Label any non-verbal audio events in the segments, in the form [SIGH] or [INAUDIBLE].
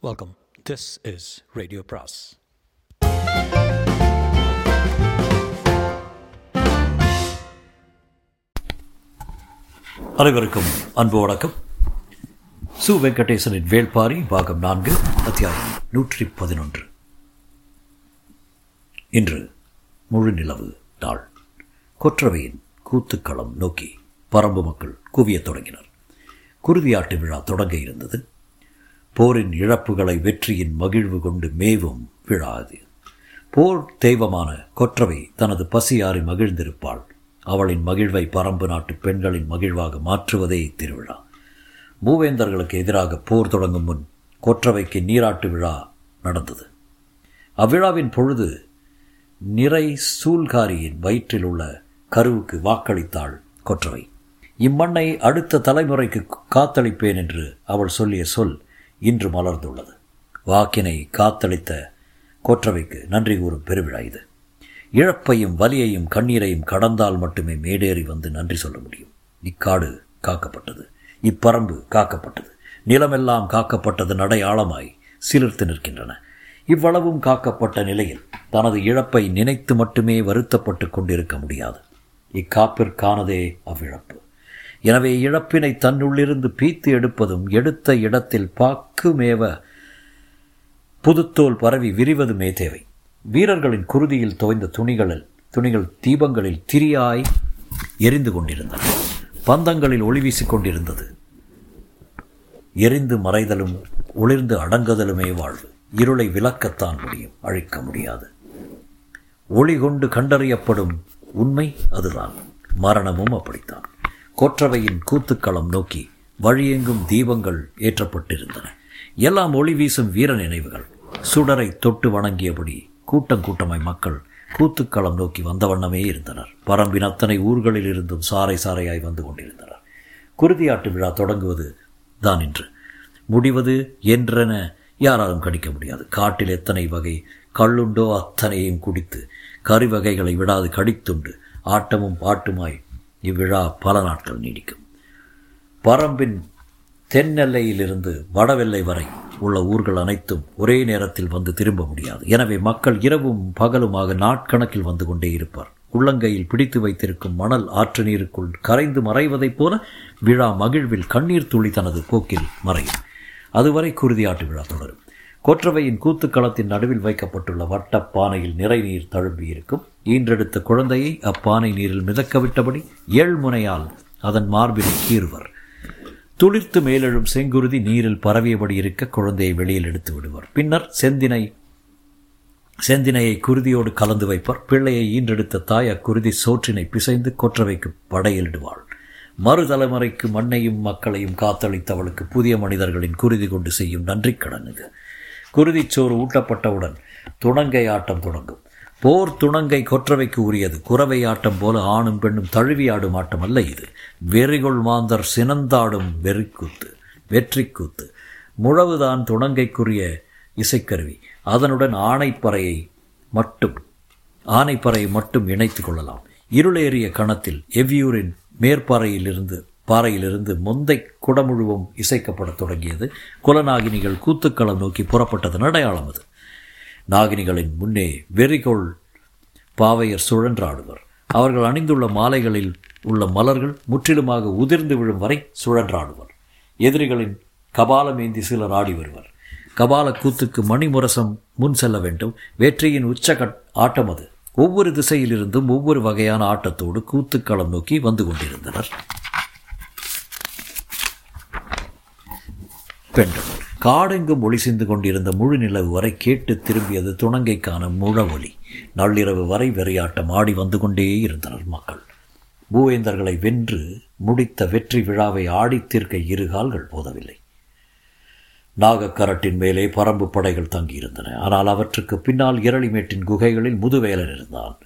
Welcome this is radio பிராஸ் அனைவருக்கும் அன்பு வணக்கம். சு வெங்கடேசனின் வேள்பாரி பாகம் நான்கு அத்தியாயம் நூற்றி பதினொன்று இன்று முழு நிலவு நாள். கொற்றவையின் கூத்துக்களம் நோக்கி பரம்பு மக்கள் குவியத் தொடங்கினர். குருதியாட்டு விழா தொடங்க இருந்தது. போரின் இழப்புகளை வெற்றியின் மகிழ்வு கொண்டு மேவும் விழா அது போர் தெய்வமான கொற்றவை தனது பசியாறி மகிழ்ந்திருப்பாள். அவளின் மகிழ்வை பரம்பு நாட்டு பெண்களின் மகிழ்வாக மாற்றுவதே இத்திருவிழா மூவேந்தர்களுக்கு எதிராக போர் தொடங்கும் முன் கொற்றவைக்கு நீராட்டு விழா நடந்தது. அவ்விழாவின் பொழுது நிறை சூல்காரியின் வயிற்றில் உள்ள கருவுக்கு வாக்களித்தாள் கொற்றவை. இம்மண்ணை அடுத்த தலைமுறைக்கு காத்தளிப்பேன் என்று அவள் சொல்லிய சொல் இன்று மலர்ந்துள்ளது. வாக்கினை காத்தளித்த கோற்றவைக்கு நன்றி கூறும் பெருவிழா இது. இழப்பையும் வலியையும் கண்ணீரையும் கடந்தால் மட்டுமே மேடேறி வந்து நன்றி சொல்ல முடியும். இக்காடு காக்கப்பட்டது. இப்பரம்பு காக்கப்பட்டது. நிலமெல்லாம் காக்கப்பட்டது நடையாளமாய் சிலிர்த்து நிற்கின்றன. இவ்வளவும் காக்கப்பட்ட நிலையில் தனது இழப்பை நினைத்து மட்டுமே வருத்தப்பட்டு கொண்டிருக்க முடியாது. இக்காப்பிற்கானதே அவ்விழப்பு. எனவே இழப்பினை தன்னுள்ளிருந்து பீத்து எடுப்பதும் எடுத்த இடத்தில் பாக்குமேவ புதுத்தோல் பரவி விரிவதுமே தேவை. வீரர்களின் குருதியில் துவைந்த துணிகளில் துணிகள் தீபங்களில் திரியாய் எரிந்து கொண்டிருந்தன. பந்தங்களில் ஒளி வீசிக் கொண்டிருந்தது. எரிந்து மறைதலும் ஒளிர்ந்து அடங்குதலுமே வாழ்வு. இருளை விளக்கத்தான் முடியும் அழிக்க முடியாது. ஒளி கொண்டு கண்டறியப்படும் உண்மை அதுதான். மரணமும் அப்படித்தான். கொற்றவையின் கூத்துக்களம் நோக்கி வழியெங்கும் தீபங்கள் ஏற்றப்பட்டிருந்தன. எல்லாம் ஒளி வீசும் வீர நினைவுகள். சுடரை தொட்டு வணங்கியபடி கூட்டம் கூட்டமாய் மக்கள் கூத்துக்களம் நோக்கி வந்த வண்ணமே இருந்தனர். பரம்பின் அத்தனை ஊர்களில் இருந்தும் சாறை சாறையாய் வந்து கொண்டிருந்தனர். குருதியாட்டு விழா தொடங்குவது தான் இன்று. முடிவது என்றென யாராலும் கணிக்க முடியாது. காட்டில் எத்தனை வகை கள்ளுண்டோ அத்தனையும் குடித்து கறிவகைகளை விடாது கடித்துண்டு ஆட்டமும் பாட்டுமாய் இவ்விழா பல நாட்கள் நீடிக்கும். பரம்பின் தென்னெல்லையிலிருந்து வடவெல்லை வரை உள்ள ஊர்கள் அனைத்தும் ஒரே நேரத்தில் வந்து திரும்ப முடியாது. எனவே மக்கள் இரவும் பகலுமாக நாட்கணக்கில் வந்து கொண்டே இருப்பார். உள்ளங்கையில் பிடித்து வைத்திருக்கும் மணல் ஆற்று நீருக்குள் கரைந்து மறைவதைப் போல விழா மகிழ்வில் கண்ணீர் துளி தனது போக்கில் மறையும். அதுவரை குருதியாட்டு விழா தொடரும். கொற்றவையின் கூத்துக்களத்தின் நடுவில் வைக்கப்பட்டுள்ள வட்டப்பானையில் நிறைநீர் தழும்பி இருக்கும் ஈன்றெடுத்த குழந்தையை அப்பானை நீரில் மிதக்கவிட்டபடி ஏழ்முனையால் அதன் மார்பினை கீறுவர். துளிர்த்து மேலெழும் செங்குருதி நீரில் பரவியபடி இருக்க குழந்தையை வெளியில் எடுத்து விடுவர். பின்னர் செந்தினை செந்தினையை குருதியோடு கலந்து வைப்பார். பிள்ளையை ஈன்றெடுத்த தாய் அக்குருதி சோற்றினை பிசைந்து கொற்றவைக்கு படையிலிடுவாள். மறுதலைமுறைக்கு மண்ணையும் மக்களையும் காத்தளித்தவளுக்கு புதிய மனிதர்களின் குருதி கொண்டு செய்யும் நன்றி கடனுது குருதிச்சோறு ஊட்டப்பட்டவுடன் துணங்கை ஆட்டம் தொடங்கும். போர் துணங்கை கொற்றவைக்கு உரியது. குறவை ஆட்டம் போல ஆணும் பெண்ணும் தழுவி ஆடும் ஆட்டம் அல்ல இது. வெறிகொள் மாந்தர் சினந்தாடும் வெறிக்கூத்து வெற்றிக்கூத்து. முழவுதான் துணங்கைக்குரிய இசைக்கருவி. அதனுடன் ஆணைப்பறையை மட்டும் ஆணைப்பறையை மட்டும் இணைத்து கொள்ளலாம். இருளேறிய கணத்தில் எவ்வியூரின் மேற்பாறையிலிருந்து பாறையிலிருந்து முந்தை குடமுழுவும் இசைக்கப்படத் தொடங்கியது. குலநாகினிகள் கூத்துக்களம் நோக்கி புறப்பட்டது அடையாளம் அது. நாகினிகளின் முன்னே வெறிகோள் பாவையர் சுழன்றாடுவர். அவர்கள் அணிந்துள்ள மாலைகளில் உள்ள மலர்கள் முற்றிலுமாக உதிர்ந்து விழும் வரை சுழன்றாடுவர். எதிரிகளின் கபாலமேந்தி சிலர் ஆடி வருவர். கபால கூத்துக்கு மணிமுரசம் முன் செல்ல வேண்டும். வெற்றியின் உச்ச ஆட்டம் அது. ஒவ்வொரு திசையிலிருந்தும் ஒவ்வொரு வகையான ஆட்டத்தோடு கூத்துக்களம் நோக்கி வந்து கொண்டிருந்தனர். பெண்கள் காடெங்கும் ஒளி சிந்து கொண்டிருந்த முழு நிலவு வரை கேட்டு திரும்பியது துணங்கைக்கான முழவொலி. நள்ளிரவு வரை வெறியாட்டம் ஆடி வந்து கொண்டே இருந்தனர் மக்கள். பூவேந்தர்களை வென்று முடித்த வெற்றி விழாவை ஆடித்தீர்க்க இரு கால்கள் போதவில்லை. நாகக்கரட்டின் மேலே பரம்பு படைகள் தங்கியிருந்தன. ஆனால் அவற்றுக்கு பின்னால் இரளிமேட்டின் குகைகளில் முதுவேலன் இருந்தான்.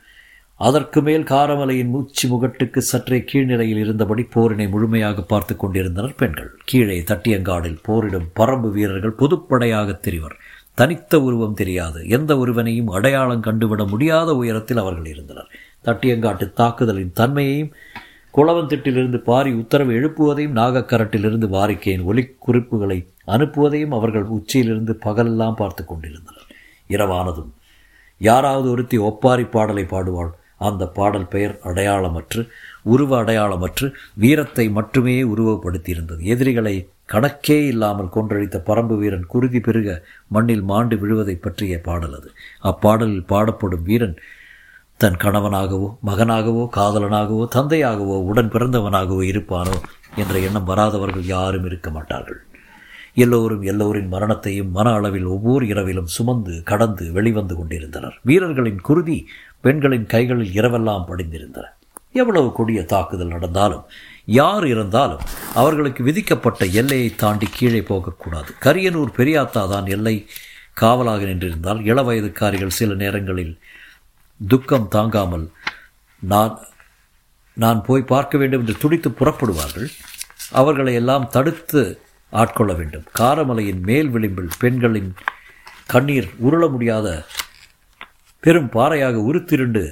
அதற்கு மேல் காரமலையின் மூச்சு முகட்டுக்கு சற்றே கீழ்நிலையில் இருந்தபடி போரினை முழுமையாக பார்த்து கொண்டிருந்தனர் பெண்கள். கீழே தட்டியங்காடில் போரிடும் பரம்பு வீரர்கள் பொதுப்படையாக தெரிவர். தனித்த உருவம் தெரியாது. எந்த ஒருவனையும் அடையாளம் கண்டுவிட முடியாத உயரத்தில் அவர்கள் இருந்தனர். தட்டியங்காட்டு தாக்குதலின் தன்மையையும் குளவந்திட்டிலிருந்து பாரி உத்தரவு எழுப்புவதையும் நாகக்கரட்டிலிருந்து வாரிக்கையின் ஒலி குறிப்புகளை அனுப்புவதையும் அவர்கள் உச்சியிலிருந்து பகலெல்லாம் பார்த்து கொண்டிருந்தனர். இரவானதும் யாராவது ஒருத்தி ஒப்பாரி பாடலை பாடுவாள். அந்த பாடல் பெயர் அடையாளமற்று உருவ அடையாளமற்று வீரத்தை மட்டுமே உருவப்படுத்தியிருந்தது. எதிரிகளை கணக்கே இல்லாமல் கொன்றழித்த பரம்பு வீரன் குருதி பெருக மண்ணில் மாண்டு விழுவதை பற்றிய பாடல் அது. அப்பாடலில் பாடப்படும் வீரன் தன் கணவனாகவோ மகனாகவோ காதலனாகவோ தந்தையாகவோ உடன் பிறந்தவனாகவோ இருப்பானோ என்ற எண்ணம் வராதவர்கள் யாரும் இருக்க மாட்டார்கள். எல்லோரும் எல்லோரின் மரணத்தையும் மன அளவில் ஒவ்வொரு இரவிலும் சுமந்து கடந்து வெளிவந்து கொண்டிருந்தனர். வீரர்களின் குருதி பெண்களின் கைகளில் இரவெல்லாம் படிந்திருந்தன. எவ்வளவு கொடிய தாக்குதல் நடந்தாலும் யார் இருந்தாலும் அவர்களுக்கு விதிக்கப்பட்ட எல்லையை தாண்டி கீழே போகக்கூடாது. கரியனூர் பெரியாத்தா தான் எல்லை காவலாக நின்றிருந்தால் இளவயதுக்காரிகள் சில நேரங்களில் துக்கம் தாங்காமல் நான் நான் போய் பார்க்க வேண்டும் என்று துடித்து புறப்படுவார்கள். அவர்களை எல்லாம் தடுத்து ஆட்கொள்ள வேண்டும். காரமலையின் மேல் விளிம்பில் பெண்களின் கண்ணீர் உருள முடியாத பெரும் பாறையாக உருத்திருண்டு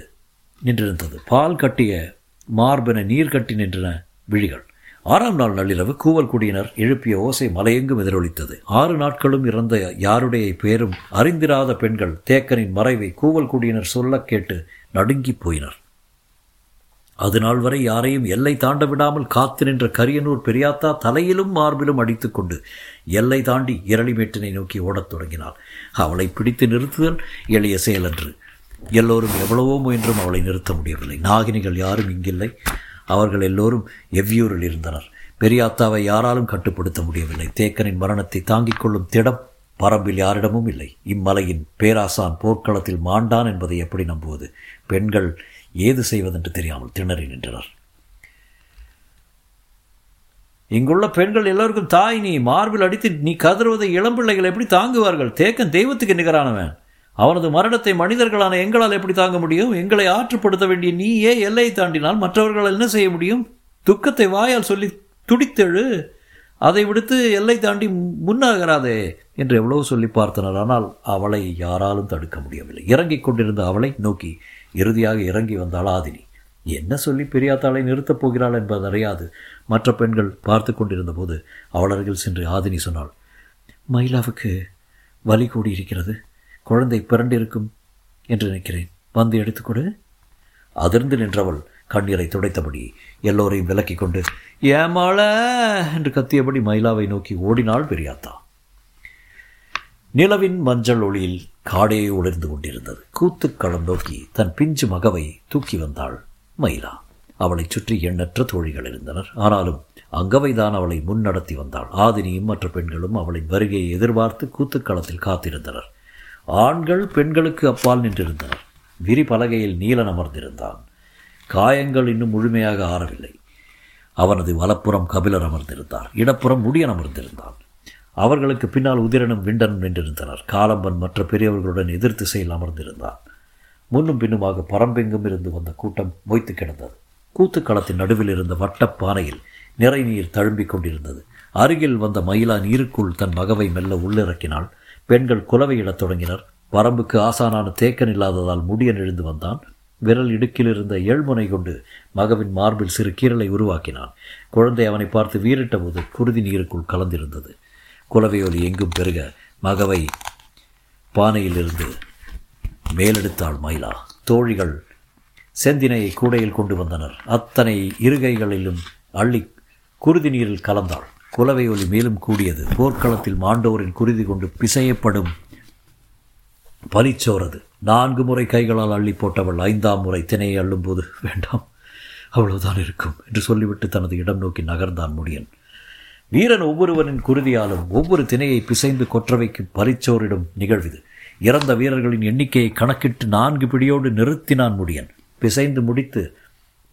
நின்றிருந்தது. பால் கட்டிய மார்பென நீர் கட்டி நின்றன விழிகள். ஆறாம் நாள் நள்ளிரவு கூவல் குடியினர் எழுப்பிய ஓசை மலையெங்கும் எதிரொலித்தது. ஆறு நாட்களும் இறந்த யாருடைய பேரும் அறிந்திராத பெண்கள் தேக்கனின் மறைவை கூவல் குடியினர் சொல்ல கேட்டு நடுங்கிப் போயினர். அது நாள் வரை யாரையும் எல்லை தாண்ட விடாமல் காத்து நின்ற கரியனூர் பெரியாத்தா தலையிலும் மார்பிலும் அடித்துக்கொண்டு எல்லை தாண்டி இரளிமேட்டினை நோக்கி ஓடத் தொடங்கினாள். அவளை பிடித்து நிறுத்துதல் எளிய செயலன்று எல்லோரும் எவ்வளவோ முயன்றும் அவளை நிறுத்த முடியவில்லை. நாகினிகள் யாரும் இங்கில்லை. அவர்கள் எல்லோரும் எவ்வியூரில் இருந்தனர். பெரியாத்தாவை யாராலும் கட்டுப்படுத்த முடியவில்லை. தேக்கனின் மரணத்தை தாங்கிக் கொள்ளும் திடம் பரம்பில் யாரிடமும் இல்லை. இம்மலையின் பேராசான் போர்க்களத்தில் மாண்டான் என்பதை எப்படி நம்புவது? பெண்கள் ஏது செய்வதென்று தெரியாமல் திணறி நின்றனர். இங்குள்ள பெண்கள் எல்லோருக்கும் தாய் நீ மார்பில் அடித்து நீ கதறுவதை இளம்பிள்ளைகள் எப்படி தாங்குவார்கள்? தேக்கன் தெய்வத்துக்கு நிகரானவன். அவனது மரணத்தை மனிதர்களான எங்களால் எப்படி தாங்க முடியும்? எங்களை ஆற்றுப்படுத்த வேண்டிய நீயே எல்லையை தாண்டினால் மற்றவர்களால் என்ன செய்ய முடியும்? துக்கத்தை வாயால் சொல்லி துடித்தெழு. அதை விடுத்து எல்லை தாண்டி முன்னாகிறாதே என்று எவ்வளவு சொல்லி பார்த்தனர். ஆனால் அவளை யாராலும் தடுக்க முடியவில்லை. இறங்கிக் கொண்டிருந்த அவளை நோக்கி இறுதியாக இறங்கி வந்தாள் ஆதினி. என்ன சொல்லி பெரியாத்தாளை நிறுத்தப் போகிறாள் என்பது அறியாது. மற்ற பெண்கள் பார்த்து கொண்டிருந்த போது அவள் சென்று ஆதினி சொன்னாள் மயிலாவுக்கு வலி கூடியிருக்கிறது. குழந்தை பிறண்டிருக்கும் என்று நினைக்கிறேன். வந்து எடுத்துக்கொடு அதிர்ந்து நின்றவள் கண்ணீரை துடைத்தபடி எல்லோரையும் விலக்கிக் கொண்டு ஏமாள என்று கத்தியபடி மயிலாவை நோக்கி ஓடினாள் பெரியாத்தா. நிலவின் மஞ்சள் ஒளியில் காடே ஒளிர்ந்து கொண்டிருந்தது. கூத்துக்களம் நோக்கி தன் பிஞ்சு மகவை தூக்கி வந்தாள் மயிலா. அவளைச் சுற்றி எண்ணற்ற தோழிகள் இருந்தனர். ஆனாலும் அங்கவைதான் அவளை முன்னடத்தி வந்தாள். ஆதினியும் மற்ற பெண்களும் அவளின் வருகையை எதிர்பார்த்து கூத்துக்களத்தில் காத்திருந்தனர். ஆண்கள் பெண்களுக்கு அப்பால் நின்றிருந்தனர். விரி பலகையில் நீலன் அமர்ந்திருந்தான். காயங்கள் இன்னும் முழுமையாக ஆறவில்லை. அவனது வலப்புறம் கபிலர் அமர்ந்திருந்தார். இடப்புறம் முடியன் அமர்ந்திருந்தான். அவர்களுக்கு பின்னால் உதிரனும் விண்டனும் நின்றிருந்தனர். காலம்பன் மற்ற பெரியவர்களுடன் எதிர் திசையில் அமர்ந்திருந்தான். முன்னும் பின்னுமாக பரம்பெங்கும் இருந்து வந்த கூட்டம் மொய்த்து கிடந்தது. கூத்துக்களத்தின் நடுவில் இருந்த வட்டப்பானையில் நிறை நீர் தழும்பிக் கொண்டிருந்தது. அருகில் வந்த மயிலா நீருக்குள் தன் மகவை மெல்ல உள்ளிறக்கினாள். பெண்கள் குலவையிடத் தொடங்கினர். வரம்புக்கு ஆசானான தேக்கன் இல்லாததால் முடியன் எழுந்து வந்தான். விரல் இடுக்கில் இருந்த ஏழ்முனை கொண்டு மகவின் மார்பில் சிறு கீரலை உருவாக்கினான். குழந்தை அவனை பார்த்து வீரிட்ட போது குருதி நீருக்குள் கலந்திருந்தது. குலவையொலி எங்கும் பெருக மகவை பானையிலிருந்து மேலெடுத்தாள் மயிலா. தோழிகள் செந்தினையை கூடையில் கொண்டு வந்தனர். அத்தனை இருகைகளிலும் அள்ளி குருதி நீரில் கலந்தாள். குலவை ஒலி மேலும் கூடியது. போர்க்களத்தில் மாண்டோரின் குருதி கொண்டு பிசையப்படும் பலிச்சோரது நான்கு முறை கைகளால் அள்ளி போட்டவள் ஐந்தாம் முறை திணையை அள்ளும்போது வேண்டாம் அவ்வளவுதான் இருக்கும் என்று சொல்லிவிட்டு தனது இடம் நோக்கி நகர்ந்தான் முடியன். வீரன் ஒவ்வொருவனின் குருதியாலும் ஒவ்வொரு திணையை பிசைந்து கொற்றவைக்கு பறிச்சோரிடும் பரிச்சோரிடும் இறந்த வீரர்களின் எண்ணிக்கையை கணக்கிட்டு நான்கு பிடியோடு நிறுத்தினான் முடியன். பிசைந்து முடித்து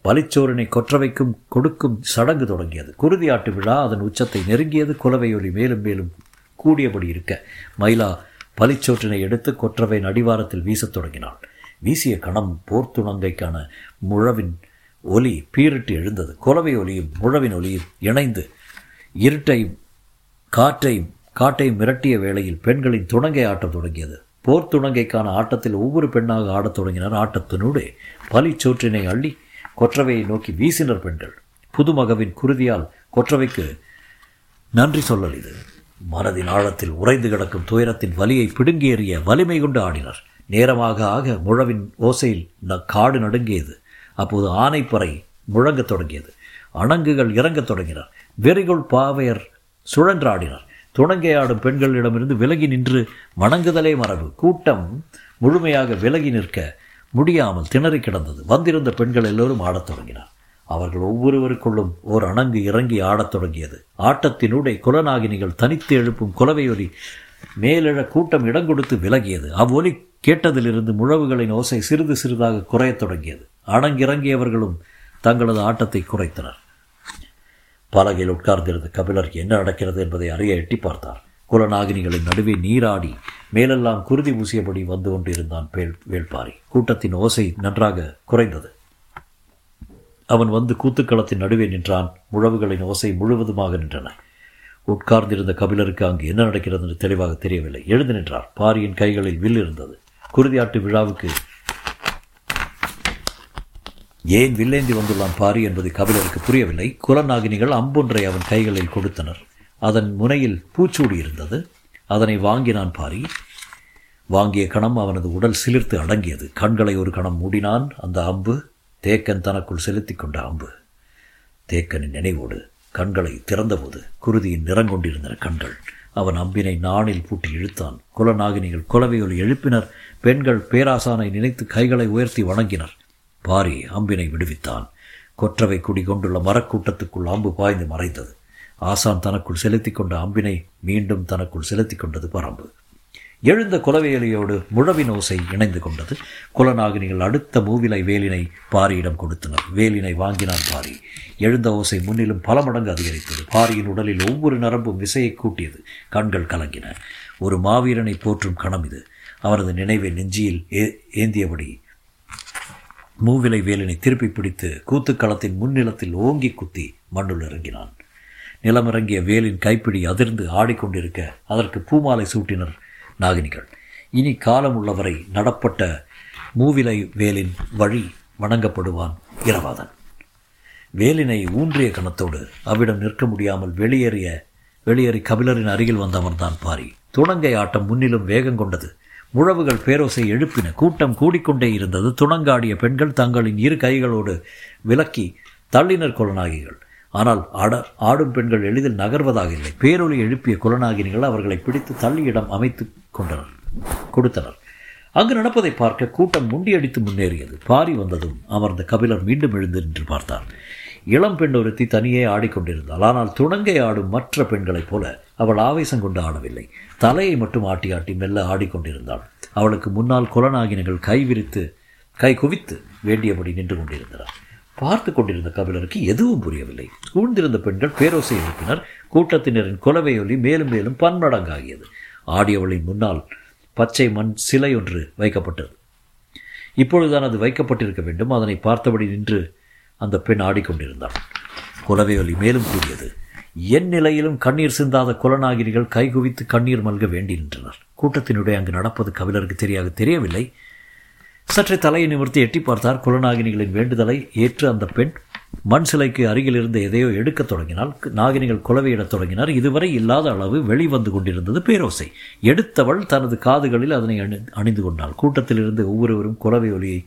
பலிச்சோரினை கொற்றவைக்கும் கொடுக்கும் சடங்கு தொடங்கியது. குருதியாட்டு விழா அதன் உச்சத்தை நெருங்கியது. குலவையொலி மேலும் மேலும் கூடியபடி இருக்க மயிலா பலிச்சோற்றினை எடுத்து கொற்றவை அடிவாரத்தில் வீசத் தொடங்கினாள். வீசிய கணம் போர்த்துணங்கைக்கான முழவின் ஒலி பீரிட்டு எழுந்தது. குலவை ஒலியும் முழவின் ஒலியும் இணைந்து இருட்டையும் காற்றையும் காட்டையும் மிரட்டிய வேளையில் பெண்களின் துணங்கை ஆட்டம் தொடங்கியது. போர் துணங்கைக்கான ஆட்டத்தில் ஒவ்வொரு பெண்ணாக ஆடத் தொடங்கினர். ஆட்டத்தினூடே பலிச்சோற்றினை அள்ளி கொற்றவையை நோக்கி வீசினர் பெண்கள். புதுமகவின் குருதியால் கொற்றவைக்கு நன்றி சொல்லல் இது மனதின் ஆழத்தில் உறைந்து கிடக்கும் துயரத்தின் வலியை பிடுங்கேறிய வலிமை கொண்டு ஆடினர். நேரமாக ஆக முழவின் ஓசையில் ந- காடு நடுங்கியது. அப்போது ஆனைப்பறை முழங்கத் தொடங்கியது. அணங்குகள் இறங்கத் தொடங்கினர். வெறிகுள் பாவையர் சுழன்றாடினர். துணங்கையாடும் பெண்களிடமிருந்து விலகி நின்று வணங்குதலே மரபு. கூட்டம் முழுமையாக விலகி நிற்க முடியாமல் திணறி கிடந்தது. வந்திருந்த பெண்கள் எல்லோரும் ஆடத் தொடங்கினர். அவர்கள் ஒவ்வொருவருக்குள்ளும் ஓர் அணங்கு இறங்கி ஆடத் தொடங்கியது. ஆட்டத்தினூடே குலநாகினிகள் தனித்து எழுப்பும் குலவையொலி மேலிழ கூட்டம் இடம் கொடுத்து விலகியது. அவ்வொலி கேட்டதிலிருந்து முழவுகளின் ஓசை சிறிது சிறிதாக குறையத் தொடங்கியது. அணங்கிறங்கியவர்களும் தங்களது ஆட்டத்தை குறைத்தனர். பலகையில் உட்கார்ந்திருந்த கபிலர் என்ன நடக்கிறது என்பதை அறிய எட்டி பார்த்தார். குலநாகினிகளின் நடுவே நீராடி மேலெல்லாம் குருதி பூசியபடி வந்து கொண்டிருந்தான் பேல் வேள்பாரி கூட்டத்தின் ஓசை நன்றாக குறைந்தது. அவன் வந்து கூத்துக்களத்தின் நடுவே நின்றான். முழவுகளின் ஓசை முழுவதுமாக நின்றன. உட்கார்ந்திருந்த கபிலருக்கு அங்கு என்ன நடக்கிறது என்று தெளிவாக தெரியவில்லை. எழுந்து நின்றார். பாரியின் கைகளில் வில் இருந்தது. குருதியாட்டு விழாவுக்கு ஏன் வில்லேந்தி வந்துள்ளான் பாரி என்பது கபிலருக்கு புரியவில்லை. குலநாகினிகள் அம்பொன்றை அவன் கைகளில் கொடுத்தனர். அதன் முனையில் பூச்சூடி இருந்தது. அதனை வாங்கினான் பாரி. வாங்கிய கணம் அவனது உடல் சிலிர்த்து அடங்கியது. கண்களை ஒரு கணம் மூடினான். அந்த அம்பு தேக்கன் தனக்குள் செலுத்தி கொண்ட அம்பு. தேக்கனின் நினைவோடு கண்களை திறந்தபோது குருதியின் நிறங்கொண்டிருந்தன கண்கள். அவன் அம்பினை நாணில் பூட்டி இழுத்தான். குலநாகினிகள் குலவையொலி எழுப்பினர். பெண்கள் பேராசானை நினைத்து கைகளை உயர்த்தி வணங்கினர். பாரி அம்பினை விடுவித்தான். கொற்றவை குடி கொண்டுள்ள மரக்கூட்டத்துக்குள் அம்பு பாய்ந்து மறைந்தது. ஆசான் தனக்குள் செலுத்திக் கொண்ட அம்பினை மீண்டும் தனக்குள் செலுத்திக் கொண்டது பரம்பு. எழுந்த குலவேலியோடு முழவின் ஓசை இணைந்து கொண்டது. குலநாகினிகள் அடுத்த மூவிலை வேலினை பாரியிடம் கொடுத்தனர். வேலினை வாங்கினான் பாரி. எழுந்த ஓசை முன்னிலும் பல மடங்கு அதிகரித்தது. பாரியின் உடலில் ஒவ்வொரு நரம்பும் விசையை கூட்டியது. கண்கள் கலங்கின. ஒரு மாவீரனை போற்றும் கணம் இது. அவனது நினைவை நெஞ்சியில் ஏ ஏந்தியபடி மூவிலை வேலினை திருப்பி பிடித்து கூத்துக்களத்தின் முன்னிலத்தில் ஓங்கி குத்தி மண்ணுள் இறங்கினான். நிலமிறங்கிய வேலின் கைப்பிடி அதிர்ந்து ஆடிக்கொண்டிருக்க அதற்கு பூமாலை சூட்டினர் நாகினிகள். இனி காலம் உள்ளவரை நடப்பட்ட மூவிலை வேலின் வழி வணங்கப்படுவான் இரவாதன். வேலினை ஊன்றிய கணத்தோடு அவ்விடம் நிற்க முடியாமல் வெளியேறிய வெளியேறி கபிலரின் அருகில் வந்தவன்தான் பாரி. துணங்கை ஆட்டம் முன்னிலும் வேகம் கொண்டது. உழவுகள் பேரோசை எழுப்பின கூட்டம் கூடிக்கொண்டே இருந்தது. துணங்காடிய பெண்கள் தங்களின் இரு கைகளோடு விலக்கி தள்ளினர் குலநாகிகள் ஆனால் ஆட ஆடும் பெண்கள் எளிதில் நகர்வதாக இல்லை. பேரொலி எழுப்பிய குலநாகினிகள் அவர்களை பிடித்து தள்ளியிடம் அமைத்து கொண்டனர் கொடுத்தனர். அங்கு நடப்பதை பார்க்க கூட்டம் முண்டியடித்து முன்னேறியது. பாரி வந்ததும் அமர்ந்த கபிலர் மீண்டும் எழுந்து நின்று பார்த்தார். இளம் பெண் ஒருத்தி தனியே ஆடிக்கொண்டிருந்தாள். ஆனால் துணங்கை ஆடும் மற்ற பெண்களைப் போல அவள் ஆவேசம் கொண்டு ஆடவில்லை தலையை மட்டும் ஆட்டி ஆட்டி மெல்ல ஆடிக்கொண்டிருந்தாள். அவளுக்கு முன்னால் குலநாகினங்கள் கை விரித்து கை குவித்து வேண்டியபடி நின்று கொண்டிருந்தனர் பார்த்து கொண்டிருந்த கபிலருக்கு எதுவும் புரியவில்லை. கூழ்ந்திருந்த பெண்கள் பேரோசை எழுப்பினர். கூட்டத்தினரின் குலவையொலி மேலும் மேலும் பன்மடங்காகியது. ஆடியவளின் முன்னால் பச்சை மண் சிலை ஒன்று வைக்கப்பட்டது. இப்பொழுதுதான் அது வைக்கப்பட்டிருக்க வேண்டும். அதனை பார்த்தபடி நின்று அந்த பெண் ஆடிக்கொண்டிருந்தாள். குலவையொலி மேலும் கூறியது என் நிலையிலும் கண்ணீர் சிந்தாத குலநாகிரிகள் கைகுவித்து கண்ணீர் மல்க வேண்டி நின்றனர் கூட்டத்தினுடைய அங்கு நடப்பது கபிலருக்கு தெரியாக தெரியவில்லை. சற்றே தலையை நிமிர்த்தி எட்டி பார்த்தார் குலநாகினிகளின் வேண்டுதலை ஏற்று அந்த பெண் மண் சிலைக்கு அருகில் இருந்த எதையோ எடுக்கத் தொடங்கினால் நாகினிகள் குலவையிடத் தொடங்கினார். இதுவரை இல்லாத அளவு வெளிவந்து கொண்டிருந்தது பேரோசை. எடுத்தவள் தனது காதுகளில் அதனை அணி அணிந்து கொண்டாள். கூட்டத்திலிருந்து ஒவ்வொருவரும் குலவை ஒலியை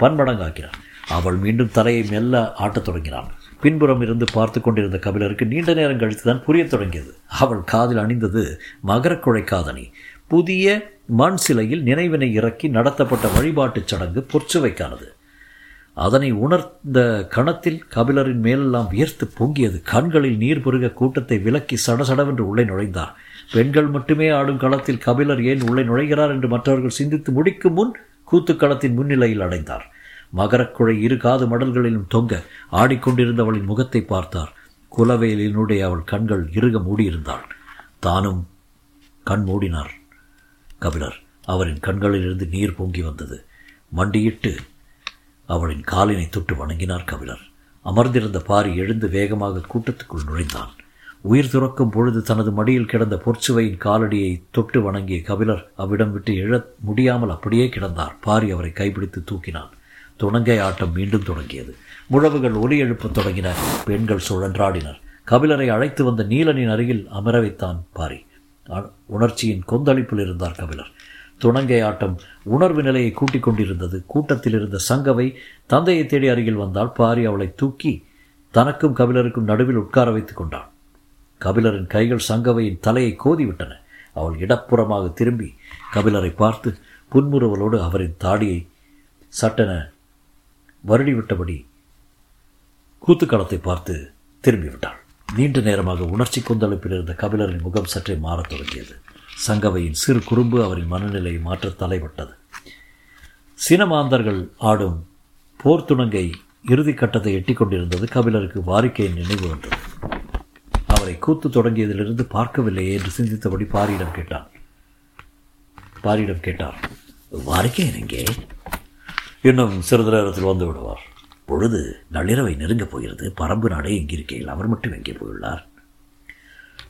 பன்மடங்காக்கினார். அவள் மீண்டும் தலையை மெல்ல ஆட்டத் தொடங்கினாள். பின்புறம் இருந்து பார்த்து கொண்டிருந்த கபிலருக்கு நீண்ட நேரம் கழித்து தான் புரியத் தொடங்கியது. அவள் காதில் அணிந்தது மகரக்குழை காதணி. புதிய மண் சிலையில் நினைவினை இறக்கி நடத்தப்பட்ட வழிபாட்டுச் சடங்கு பொற்சுவைக்கானது. அதனை உணர்ந்த கணத்தில் கபிலரின் மேலெல்லாம் வியர்த்து பொங்கியது. கண்களில் நீர் பெருக கூட்டத்தை விலக்கி சடசடவென்று உள்ளே நுழைந்தார். பெண்கள் மட்டுமே ஆடும் களத்தில் கபிலர் ஏன் உள்ளே நுழைகிறார் என்று மற்றவர்கள் சிந்தித்து முடிக்கும் முன் கூத்துக்களத்தின் முன்னிலையில் அடைந்தார். மகரக்குழை இரு காது மடல்களிலும் தொங்க ஆடிக்கொண்டிருந்தவளின் முகத்தை பார்த்தார். குலவேலினுடைய அவள் கண்கள் இறுக மூடியிருந்தாள். தானும் கண் மூடினார். கபிலர் அவரின் கண்களிலிருந்து நீர் பொங்கி வந்தது. மண்டியிட்டு அவளின் காலினை தொட்டு வணங்கினார் கபிலர். அமர்ந்திருந்த பாரி எழுந்து வேகமாக கூட்டத்துக்குள் நுழைந்தான். உயிர் துறக்கும் பொழுது தனது மடியில் கிடந்த பொற்சுவையின் காலடியை தொட்டு வணங்கிய கபிலர் அவ்விடம் விட்டு எழ முடியாமல் அப்படியே கிடந்தார். பாரி அவரை கைப்பிடித்து தூக்கினான். துணங்கை ஆட்டம் மீண்டும் தொடங்கியது. முழவுகள் ஒலி எழுப்பத் தொடங்கின பெண்கள் சுழன்றாடினர். கபிலரை அழைத்து வந்த நீலனின் அருகில் அமர வைத்தான் பாரி உணர்ச்சியின் கொந்தளிப்பில் இருந்தார் கபிலர். துணங்கை ஆட்டம் உணர்வு நிலையை கூட்டிக் கொண்டிருந்தது. கூட்டத்தில் இருந்த சங்கவை தந்தையை தேடி அருகில் வந்தால் பாரி அவளை தூக்கி தனக்கும் கபிலருக்கும் நடுவில் உட்கார வைத்துக் கொண்டான். கபிலரின் கைகள் சங்கவையின் தலையை கோதிவிட்டன. அவள் இடப்புறமாக திரும்பி கபிலரை பார்த்து புன்முறுவலோடு அவரின் தாடியை சட்டென வருடிவிட்டபடி கூத்துக்களத்தை பார்த்து திரும்பிவிட்டாள். நீண்ட நேரமாக உணர்ச்சி கொந்தளிப்பில் இருந்த கபிலரின் முகம் சற்றே மாறத் தொடங்கியது. சங்கவையின் சிறு குறும்பு அவரின் மனநிலையை மாற்ற தலைப்பட்டது சினமாந்தர்கள் ஆடும் போர் துணங்கை இறுதிக் கட்டத்தை எட்டிக் கொண்டிருந்தது கபிலருக்கு வாரிக்கையின் நினைவு வந்தது. அவரை கூத்து தொடங்கியதிலிருந்து பார்க்கவில்லையே என்று சிந்தித்தபடி பாரியிடம் கேட்டான். பாரியிடம் கேட்டார் வாரிக்கையன் எங்கே? இன்னும் சிறிது நேரத்தில் வந்து விடுவார். பொழுது நள்ளிரவை நெருங்கப் போகிறது. பரம்பு நாடே எங்கிருக்கையில். அவர் மட்டும் எங்கே போயுள்ளார்?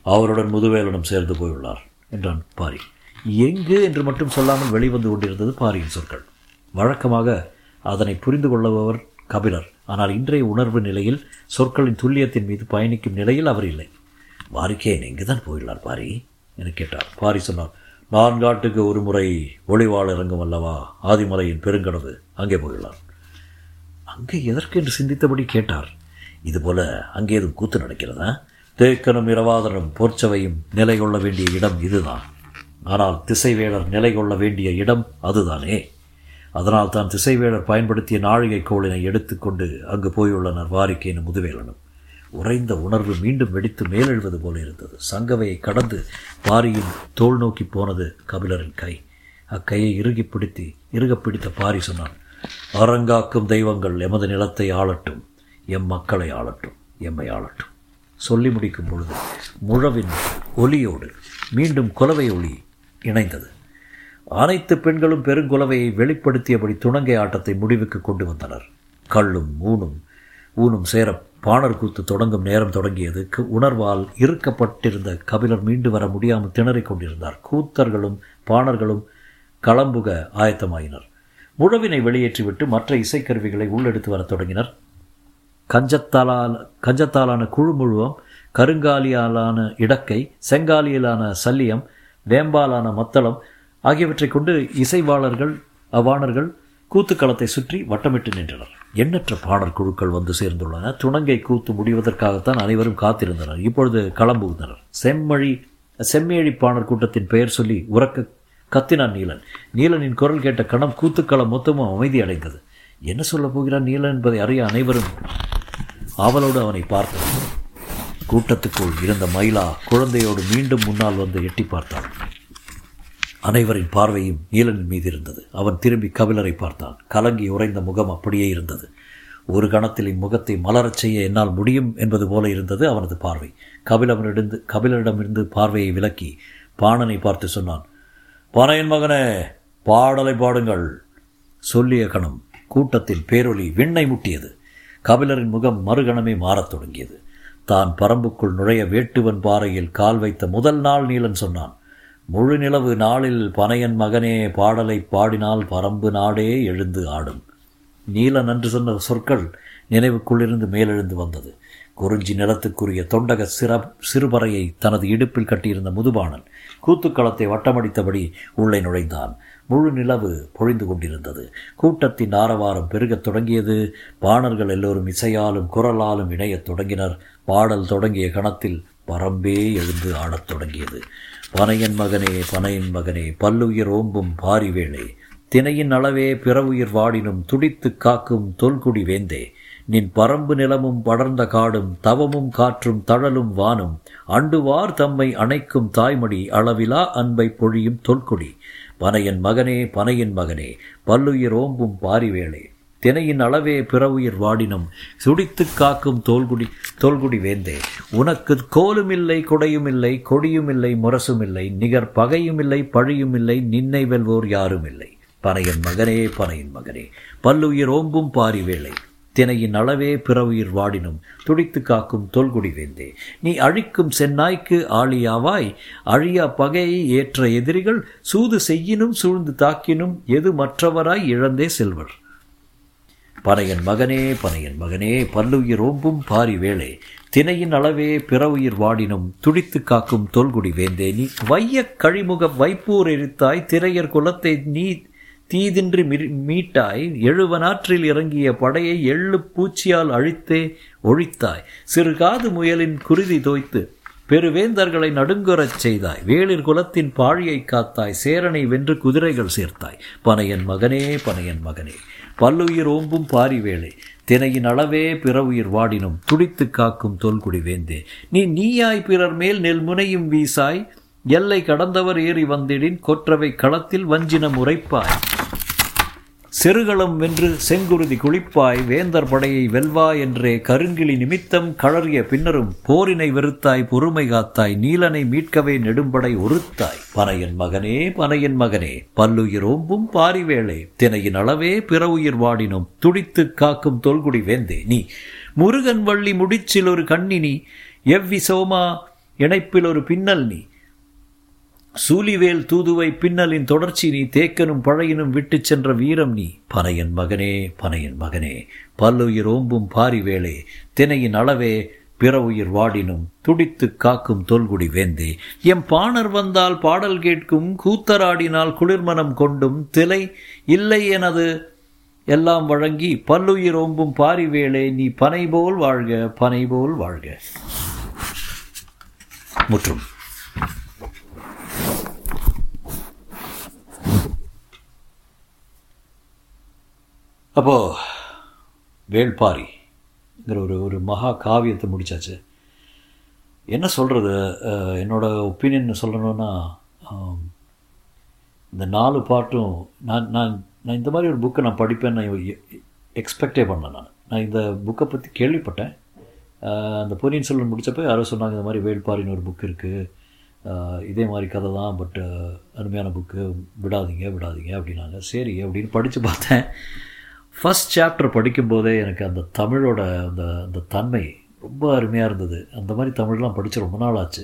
அவருடன் முதுவேலனும் சேர்ந்து போயுள்ளார் என்றான் பாரி. எங்கு என்று மட்டும் சொல்லாமல் வெளிவந்து கொண்டிருந்தது பாரியின் சொற்கள். வழக்கமாக அதனை புரிந்து கொள்ளுபவர் கபிலர். ஆனால் இன்றைய உணர்வு நிலையில் சொற்களின் துல்லியத்தின் மீது பயணிக்கும் நிலையில் அவர் இல்லை. வாரிக்கேன் எங்குதான் போயுள்ளார் பாரி? என கேட்டார். பாரி சொன்னார் நான்காட்டுக்கு ஒரு முறை ஒளிவாள் இறங்கும் அல்லவா? ஆதிமலையின் பெருங்கடவு. அங்கே போயுள்ளார் அங்கே எதற்கு என்று சிந்தித்தபடி கேட்டார். இதுபோல அங்கே எதுவும் கூத்து நடக்கிறதா? தேக்கனும் இரவாதனும் போர்ச்சவையும் நிலை கொள்ள வேண்டிய இடம் இதுதான். ஆனால் திசைவேளர் நிலை கொள்ள வேண்டிய இடம் அதுதானே. அதனால் தான் திசைவேலர் பயன்படுத்திய நாழிகை கோளினை எடுத்துக்கொண்டு அங்கு போயுள்ளனர் வாரிக்கேனும் முதுவேலனும். உறைந்த உணர்வு மீண்டும் வெடித்து மேலெழுவது போல இருந்தது. சங்கவையை கடந்து பாரியின் தோள் நோக்கி போனது கபிலரின் கை. அக்கையை இறுகி பிடித்து இறுகப் பிடித்த பாரி சொன்னான் அரங்காக்கும் தெய்வங்கள் எமது நிலத்தை ஆளட்டும் எம் மக்களை ஆளட்டும் எம்மை ஆளட்டும். சொல்லி முடிக்கும் பொழுது முழவின் ஒலியோடு மீண்டும் குலவை ஒளி இணைந்தது. அனைத்து பெண்களும் பெருங்குலவையை வெளிப்படுத்தியபடி துணங்கை ஆட்டத்தை முடிவுக்கு கொண்டு வந்தனர். கள்ளும் ஊனும் ஊனும் சேர பாணர் கூத்து தொடங்கும் நேரம் தொடங்கியது உணர்வால் இறுக்கப்பட்டிருந்த கபிலர் மீண்டு வர முடியாமல் திணறிக் கொண்டிருந்தார். கூத்தர்களும் பாணர்களும் களம்புக ஆயத்தமாயினர். முழவினை வெளியேற்றிவிட்டு மற்ற இசைக்கருவிகளை உள்ளெடுத்து வரத் தொடங்கினர். கஞ்சத்தாலால் கஞ்சத்தாலான குழு முழுவம் கருங்காலியாலான இடக்கை செங்காலியிலான சல்லியம் வேம்பாலான மத்தளம் ஆகியவற்றைக் கொண்டு இசைவாளர்கள் அவ்வாணர்கள் கூத்துக்களத்தை சுற்றி வட்டமிட்டு நின்றனர். எண்ணற்ற பாடல் குழுக்கள் வந்து சேர்ந்துள்ளன. துணங்கை கூத்து முடிவதற்காகத்தான் அனைவரும் காத்திருந்தனர். இப்பொழுது களம்புகின்றனர் செம்மழி செம்மேழி பாணர் கூட்டத்தின் பெயர் சொல்லி உறக்க கத்தினான் நீலன். நீலனின் குரல் கேட்ட கணம் கூத்துக்களம் மொத்தமும் அமைதி அடைந்தது. என்ன சொல்லப் போகிறான் நீலன் என்பதை அறிய அனைவரும் அவளோடு அவனை பார்த்தனர். கூட்டத்துக்குள் இருந்த மயிலா குழந்தையோடு மீண்டும் முன்னால் வந்து எட்டி பார்த்தாள் அனைவரின் பார்வையும் நீலனின் மீது இருந்தது. அவன் திரும்பி கபிலரை பார்த்தான். கலங்கி உறைந்த முகம் அப்படியே இருந்தது. ஒரு கணத்தில் இம்முகத்தை மலரச் செய்ய என்னால் முடியும் என்பது போல இருந்தது அவனது பார்வை. கபிலவனிடந்து கபிலரிடமிருந்து பார்வையை விலக்கி பாணனை பார்த்து சொன்னான் பனையின் மகனே பாடலை பாடுங்கள். சொல்லிய கணம் கூட்டத்தில் பேரொலி விண்ணை முட்டியது. கபிலரின் முகம் மறுகணமே மாறத் தொடங்கியது. தான் பரம்புக்குள் நுழைய வேட்டுவன் பாறையில் கால் வைத்த முதல் நாள் நீலன் சொன்னான் முழு நிலவு நாளில் பனையன் மகனே பாடலை பாடினால் பரம்பு நாடே எழுந்து ஆடும். நீலன் என்று சொன்ன சொற்கள் நினைவுக்குள்ளிருந்து மேலெழுந்து வந்தது. குறிஞ்சி நிலத்துக்குரிய தொண்டக சிற சிறுபறையை தனது இடுப்பில் கட்டியிருந்த முதுபாணன் கூத்துக்களத்தை வட்டமடித்தபடி உள்ளே நுழைந்தான். முழு நிலவு பொழிந்து கொண்டிருந்தது. கூட்டத்தின் ஆரவாரம் பெருகத் தொடங்கியது. பாணர்கள் எல்லோரும் இசையாலும் குரலாலும் இணையத் தொடங்கினர். பாடல் தொடங்கிய கணத்தில் பரம்பே எழுந்து ஆடத் தொடங்கியது. பனையன் மகனே பனையன் மகனே பல்லுயிர் ஓம்பும் பாரிவேளே. தினையின் அளவே பிறவுயிர் வாடினும் துடித்துக் காக்கும் தொல்குடி வேந்தே. நின் பரம்பு நிலமும் படர்ந்த காடும் தவமும் காற்றும் தழலும் வானும் அண்டுவார் தம்மை அணைக்கும் தாய்மடி அளவிலா அன்பை பொழியும் தொல்குடி. பனையன் மகனே பனையின் மகனே பல்லுயிர் ஓம்பும் பாரிவேளே. தினையின் அளவே பிறவுயிர் வாடினும் சுடித்து காக்கும் தோல்குடி தோல்குடி வேந்தே. உனக்கு கோலும் இல்லை கொடையும் இல்லை கொடியும் இல்லை முரசும் இல்லை நிகர் பகையும் இல்லை பழியும் இல்லை நின்னை வெல்வோர் யாரும் இல்லை பனையன் மகனே பனையின் மகனே பல்லுயிர் ஓம்பும் பாரி வேளை. தினையின் அளவே பிறவுயிர் வாடினும் துடித்து காக்கும் தொல்குடி வேந்தே. நீ அழிக்கும் சென்னாய்க்கு ஆளியாவாய். அழியா பகையை ஏற்ற எதிரிகள் சூது செய்யினும் சூழ்ந்து தாக்கினும் எது மற்றவராய் இழந்தே செல்வர். பனையன் மகனே பனையன் மகனே பல்லுயிர் ஓம்பும் பாரி வேளே. தினையின் அளவே பிறவுயிர் வாடினும் துடித்து காக்கும் தொல்குடி வேந்தே நீ. வையக் கழிமுக வைப்பூர் எரித்தாய் திரையர் குலத்தை நீ தீதின்றி மீட்டாய். எழுவனாற்றில் இறங்கிய படையை எள்ளு பூச்சியால் அழித்தே ஒழித்தாய். சிறுகாது முயலின் குருதி தோய்த்து பெருவேந்தர்களை நடுங்குறச் செய்தாய். வேளிர் குலத்தின் பாழியை காத்தாய். சேரனை வென்று குதிரைகள் சேர்த்தாய். பனையன் மகனே பனையன் மகனே. பல்லுயிர் ஓம்பும் பாரி வேலை தினையின் அளவே பிற உயிர் வாடினும் துடித்து காக்கும் தொல்குடி வேந்தே. நீ நீயாய் பிறர் மேல் நெல் முனையும் வீசாய். எல்லை கடந்தவர் ஏறி வந்திடின். கொற்றவை களத்தில் வஞ்சினம் உரைப்பாய் செருகளம் வென்று செங்குருதி குளிப்பாய் வேந்தர் படையை வெல்வா என்றே கருங்கிளி நிமித்தம் கழறிய பின்னரும் போரினை வெறுத்தாய் பொறுமை காத்தாய் நீலனை மீட்கவே நெடும்படை ஒருத்தாய். பனையன் மகனே பனையன் மகனே பல்லுயிர் ஓம்பும் பாரிவேளே தினையின் அளவே பிற உயிர் வாடினும் துடித்து காக்கும் தொல்குடி வேந்தே நீ. முருகன் வள்ளி முடிச்சில் ஒரு கண்ணினி எவ்வி சோமா இணைப்பில் ஒரு பின்னல் நீ. சூலிவேல் தூதுவை பின்னலின் தொடர்ச்சி நீ தேக்கனும் பழையனும் விட்டுச் சென்ற வீரம் நீ. பனையன் மகனே பனையன் மகனே பல்லுயிர் ஓம்பும் பாரி வேளே தினையின் அளவே பிற உயிர் வாடினும் துடித்து காக்கும் தொல்குடி வேந்தே. எம் பாணர் வந்தால் பாடல் கேட்கும் கூத்தராடினால் குளிர்மனம் கொண்டும் திலை இல்லை எனது எல்லாம் வழங்கி பல்லுயிர் ஓம்பும் பாரி வேளே நீ பனை போல் வாழ்க பனை போல் வாழ்க. முற்றும். அப்போது வேள்பாரிங்கிற ஒரு ஒரு மகா காவியத்தை முடிச்சாச்சு. என்ன சொல்கிறது என்னோட ஒப்பீனியன் சொல்லணும்னா இந்த நாலு பாட்டும் நான் நான் நான் இந்த மாதிரி ஒரு புக்கை நான் படிப்பேன்னு நான் எக்ஸ்பெக்டே பண்ணேன் நான். நான் இந்த புக்கை பற்றி கேள்விப்பட்டேன். அந்த பொன்னியின் செல்வன் முடிச்சப்போ யாரோ சொன்னாங்க இந்த மாதிரி வேள்பாரின்னு ஒரு புக் இருக்குது இதே மாதிரி கதை தான் பட் அருமையான புக்கு. விடாதீங்க விடாதீங்க அப்படின்னாங்க. சரி அப்படின்னு படித்து பார்த்தேன். ஃபஸ்ட் சாப்டர் படிக்கும்போதே எனக்கு அந்த தமிழோட அந்த அந்த தன்மை ரொம்ப அருமையாக இருந்தது. அந்த மாதிரி தமிழ்லாம் படித்து ரொம்ப நாள் ஆச்சு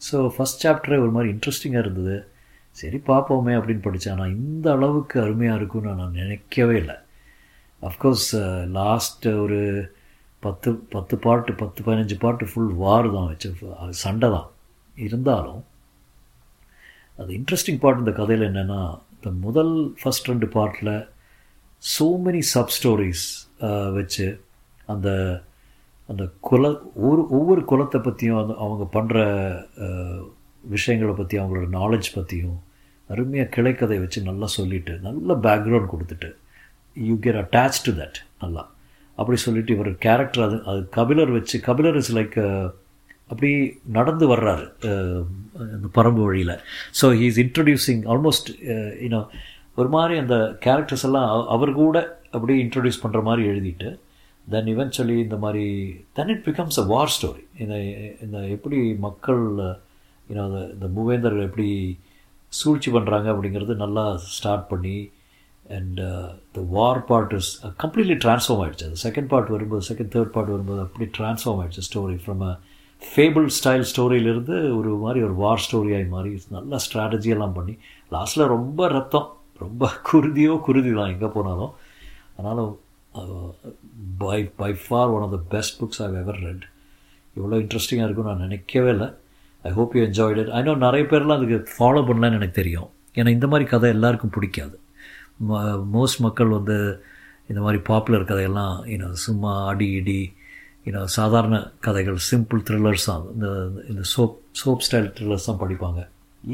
ஸோ ஃபஸ்ட் சாப்டரே ஒரு மாதிரி இன்ட்ரெஸ்டிங்காக இருந்தது. சரி பார்ப்போமே அப்படின்னு படித்தேன் ஆனால் இந்த அளவுக்கு அருமையாக இருக்கும்னு நான் நினைக்கவே இல்லை. அஃப்கோர்ஸ் லாஸ்ட் ஒரு பத்து பத்து பாட்டு பத்து பதினஞ்சு பாட்டு ஃபுல் வார் தான் வச்சு அது சண்டை தான். இருந்தாலும் அது இன்ட்ரெஸ்டிங் பார்ட் இந்த கதையில் என்னென்னா இந்த முதல் ஃபஸ்ட் ரெண்டு பார்ட்டில் ஸோ மெனி சப் ஸ்டோரிஸ் வச்சு அந்த அந்த குல ஒரு ஒவ்வொரு குலத்தை பற்றியும் அந்த அவங்க பண்ணுற விஷயங்களை பற்றி அவங்களோட நாலேஜ் பற்றியும் அருமையாக கிளைக்கதை வச்சு நல்லா சொல்லிவிட்டு நல்ல பேக்ரவுண்ட் கொடுத்துட்டு you get attach to that நல்லா. அப்படி சொல்லிட்டு இவர் கேரக்டர் அது அது கபிலர் வச்சு கபிலர் இஸ் லைக் அப்படி நடந்து வர்றாரு அந்த பரம்பு வழியில். So he is introducing almost you know ஒரு மாதிரி அந்த கேரக்டர்ஸ் எல்லாம் அவர் கூட அப்படியே இன்ட்ரடியூஸ் பண்ணுற மாதிரி எழுதிட்டு தென் இவென்ச்சுவலி இந்த மாதிரி then it becomes a war story இந்த இந்த எப்படி மக்கள் யூனோ இந்த மூவேந்தர்கள் எப்படி சூழ்ச்சி பண்ணுறாங்க அப்படிங்கிறது நல்லா ஸ்டார்ட் பண்ணி and the war part is completely transform ஆயிடுச்சு. அது செகண்ட் பார்ட் வரும்போது செகண்ட் தேர்ட் பார்ட் வரும்போது அப்படி ட்ரான்ஸ்ஃபார்ம் ஆயிடுச்சு story from a fable style ஸ்டோரியிலிருந்து ஒரு மாதிரி ஒரு வார் ஸ்டோரியாகி மாதிரி நல்லா ஸ்ட்ராட்டஜியெல்லாம் பண்ணி லாஸ்ட்டில் ரொம்ப ரத்தம். ரொம்ப குருதியோ குருதி தான் எங்கே போனாலும். ஆனாலும் by by far one of the best books I've ever read இவ்வளோ இன்ட்ரெஸ்டிங்காக இருக்கும்னு நான் நினைக்கவே இல்லை. I hope you enjoyed it I know நிறைய பேர்லாம் அதுக்கு ஃபாலோ பண்ணலன்னு எனக்கு தெரியும். ஏன்னா இந்த மாதிரி கதை எல்லாருக்கும் பிடிக்காது. மோஸ்ட் மக்கள் வந்து இந்த மாதிரி பாப்புலர் கதையெல்லாம் ஏன்னா சும்மா அடி இடி ஏன்னா சாதாரண கதைகள் சிம்பிள் த்ரில்லர்ஸ் தான் இந்த இந்த சோப் சோப் ஸ்டைல் த்ரில்லர்ஸ் தான் படிப்பாங்க.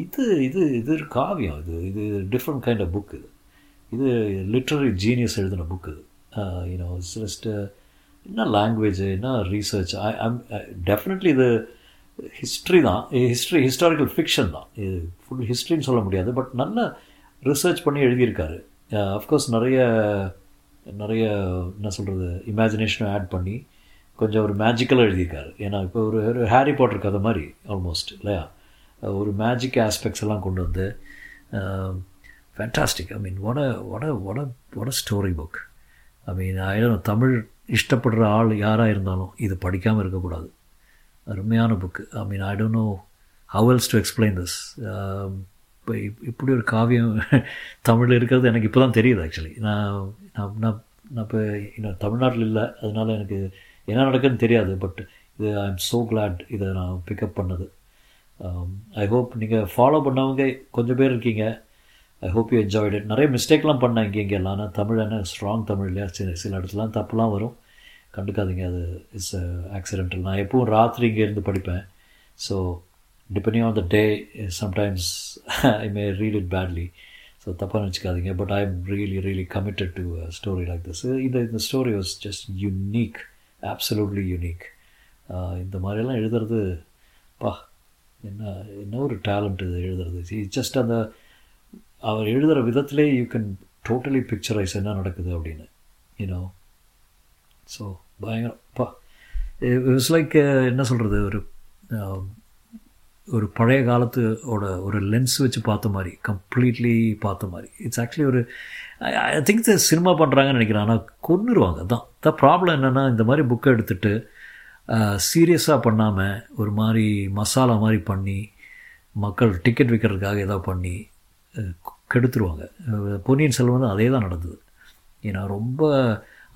இது இது இது ஒரு காவியம். இது இது டிஃப்ரெண்ட் கைண்ட் ஆஃப் புக் இது. இது லிட்ரரி ஜீனியஸ் எழுதின புக் இது. Uh, யூனோ ஜஸ்ட் uh, என்ன லாங்குவேஜ் என்ன ரீசர்ச் ஐ ஐம் டெஃபினெட்லி இது ஹிஸ்ட்ரி தான். ஹிஸ்ட்ரி ஹிஸ்டாரிக்கல் ஃபிக்ஷன் தான். இது ஃபுல் ஹிஸ்ட்ரின்னு சொல்ல முடியாது பட் நல்ல ரிசர்ச் பண்ணி எழுதியிருக்காரு. Uh, அஃப்கோர்ஸ் நிறைய நிறைய என்ன சொல்கிறது இமேஜினேஷனும் ஆட் பண்ணி கொஞ்சம் ஒரு மேஜிக்கலாக எழுதியிருக்காரு. ஏன்னா இப்போ ஒரு ஒரு ஹாரி பாட்டர் கதை மாதிரி ஆல்மோஸ்ட் இல்லையா? ஒரு மேஜிக் ஆஸ்பெக்ட்ஸ் எல்லாம் கொண்டு வந்து ஃபேண்டாஸ்டிக் ஐ மீன் வட வட வட வட ஸ்டோரி புக் ஐ மீன் ஆயிரம் தமிழ் இஷ்டப்படுற ஆள் யாராக இருந்தாலும் இது படிக்காமல் இருக்கக்கூடாது. அருமையான book I mean I don't know how else to explain this இப்போ இப்படி ஒரு காவியம் [LAUGHS] தமிழில் இருக்கிறது எனக்கு இப்போ தான் தெரியுது ஆக்சுவலி நான் நான் நான் நான் இப்போ இன்னும் தமிழ்நாட்டில் இல்லை அதனால் எனக்கு என்ன நடக்குதுன்னு தெரியாது பட் இது ஐ எம் ஸோ கிளாட் இதை நான் பிக்கப் பண்ணது. ஐ ஹோப் நீங்கள் ஃபாலோ பண்ணவங்க கொஞ்சம் பேர் இருக்கீங்க. I hope you enjoyed it நிறைய மிஸ்டேக்லாம் பண்ணேன் இங்கே இங்கே. எல்லாம் ஆனால் தமிழ் என்ன? ஸ்ட்ராங் தமிழ் இல்லையா? சில சில இடத்துலாம் தப்புலாம் வரும். கண்டுக்காதீங்க அது இட்ஸ் ஆக்சிடென்டல் நான் எப்பவும் ராத்திரி இங்கே இருந்து படிப்பேன். So depending on the day sometimes I may read it badly so தப்பாக நினச்சிக்காதீங்க. But I am really really committed to story like this இந்த இந்த story was just unique absolutely unique இந்த மாதிரியெல்லாம் எழுதுறது பா என்ன என்ன ஒரு டேலண்ட் இது எழுதுறது? ஜஸ்ட் அந்த அவர் எழுதுகிற விதத்திலே யூ கேன் டோட்டலி பிக்சரைஸ் என்ன நடக்குது அப்படின்னு யூனோ ஸோ பயங்கரப்பா இட்ஸ் லைக் என்ன சொல்கிறது ஒரு um, ஒரு பழைய காலத்தோட ஒரு லென்ஸ் வச்சு பார்த்த மாதிரி கம்ப்ளீட்லி பார்த்த மாதிரி. இட்ஸ் ஆக்சுவலி ஒரு ஐ திங்க் சினிமா பண்ணுறாங்கன்னு நினைக்கிறேன். ஆனால் கொன்னுருவாங்க. தான் த ப்ராப்ளம் என்னென்னா இந்த மாதிரி புக்கை எடுத்துகிட்டு சீரியஸாக பண்ணாமல் ஒரு மாதிரி மசாலா மாதிரி பண்ணி மக்கள் டிக்கெட் விற்கிறதுக்காக ஏதாவது பண்ணி கெடுத்துருவாங்க. பொன்னியின் செல்வன் அதே தான் நடந்தது. ஏன்னா ரொம்ப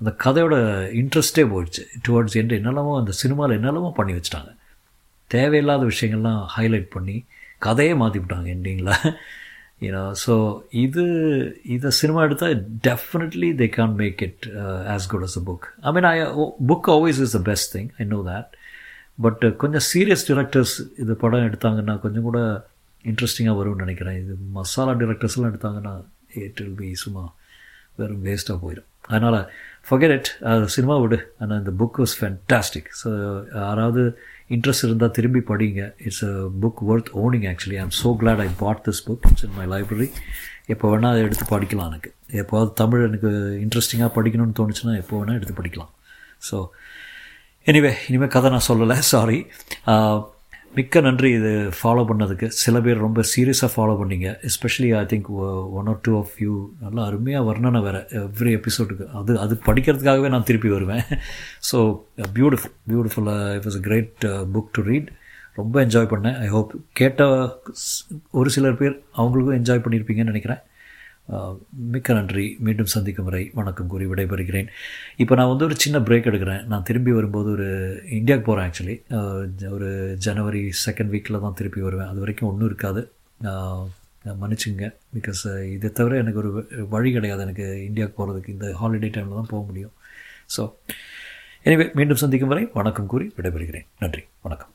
அந்த கதையோட இன்ட்ரெஸ்ட்டே போயிடுச்சு. டுவர்ட்ஸ் எண்டு என்னெல்லாமோ அந்த சினிமாவில் என்னெல்லாமோ பண்ணி வச்சுட்டாங்க. தேவையில்லாத விஷயங்கள்லாம் ஹைலைட் பண்ணி கதையே மாற்றி விட்டாங்க எண்டிங்கில் யூனோ ஸோ இது இதை சினிமா எடுத்தால் definitely they can make it as good as a book I mean I book always is the best thing I know that but கொஞ்சம் சீரியஸ் டிரெக்டர்ஸ் இது படம் எடுத்தாங்கன்னா கொஞ்சம் கூட இன்ட்ரெஸ்டிங்காக வரும்னு நினைக்கிறேன். இது மசாலா டிரெக்டர்ஸ்லாம் எடுத்தாங்கன்னா இட் வில் பி சும்மா வெறும் வேஸ்ட்டாக போயிடும் அதனால் ஃபகெட் இட் சினிமா விடு. ஆனால் இந்த புக் வாஸ் ஃபேன்டாஸ்டிக் ஸோ யாராவது இன்ட்ரெஸ்ட் இருந்தால் திரும்பி படிங்க. It's a book worth owning actually I am so glad I bought this book it's in my library எப்போ வேணால் அதை எடுத்து படிக்கலாம் எனக்கு. எப்போது தமிழ் எனக்கு இன்ட்ரெஸ்டிங்காக படிக்கணும்னு தோணுச்சுன்னா எப்போ வேணால் எடுத்து படிக்கலாம். ஸோ எனிவே இனிமேல் கதை நான் சொல்லலை. சாரி மிக்க நன்றி இது ஃபாலோ பண்ணதுக்கு. சில பேர் ரொம்ப சீரியஸாக ஃபாலோ பண்ணீங்க. Especially I think one or two of you நல்லா அருமையாக வர்ணனை வேறு எவ்ரி எபிசோடுக்கு அது அது படிக்கிறதுக்காகவே நான் திருப்பி வருவேன். ஸோ பியூட்டிஃபுல் பியூட்டிஃபுல்லாக it was a great book to read ரொம்ப என்ஜாய் பண்ணேன். ஐ ஹோப் கேட்ட ஒரு சிலர் பேர் அவங்களுக்கும் என்ஜாய் பண்ணியிருப்பீங்கன்னு நினைக்கிறேன். மிக்க நன்றி. மீண்டும் சந்திக்கும் வரை வணக்கம் கூறி விடைபெறுகிறேன். இப்போ நான் வந்து ஒரு சின்ன பிரேக் எடுக்கிறேன். நான் திரும்பி வரும்போது ஒரு இந்தியாவுக்கு போகிறேன் ஆக்சுவலி ஒரு ஜனவரி செகண்ட் வீக்கில் தான் திருப்பி வருவேன். அது வரைக்கும் ஒன்றும் இருக்காது. மன்னிச்சுங்க பிகாஸ் இதை தவிர எனக்கு ஒரு வழி கிடையாது. எனக்கு இந்தியாவுக்கு போகிறதுக்கு இந்த ஹாலிடே டைமில் தான் போக முடியும். ஸோ எனவே மீண்டும் சந்திக்கும் வரை வணக்கம் கூறி விடைபெறுகிறேன். நன்றி. வணக்கம்.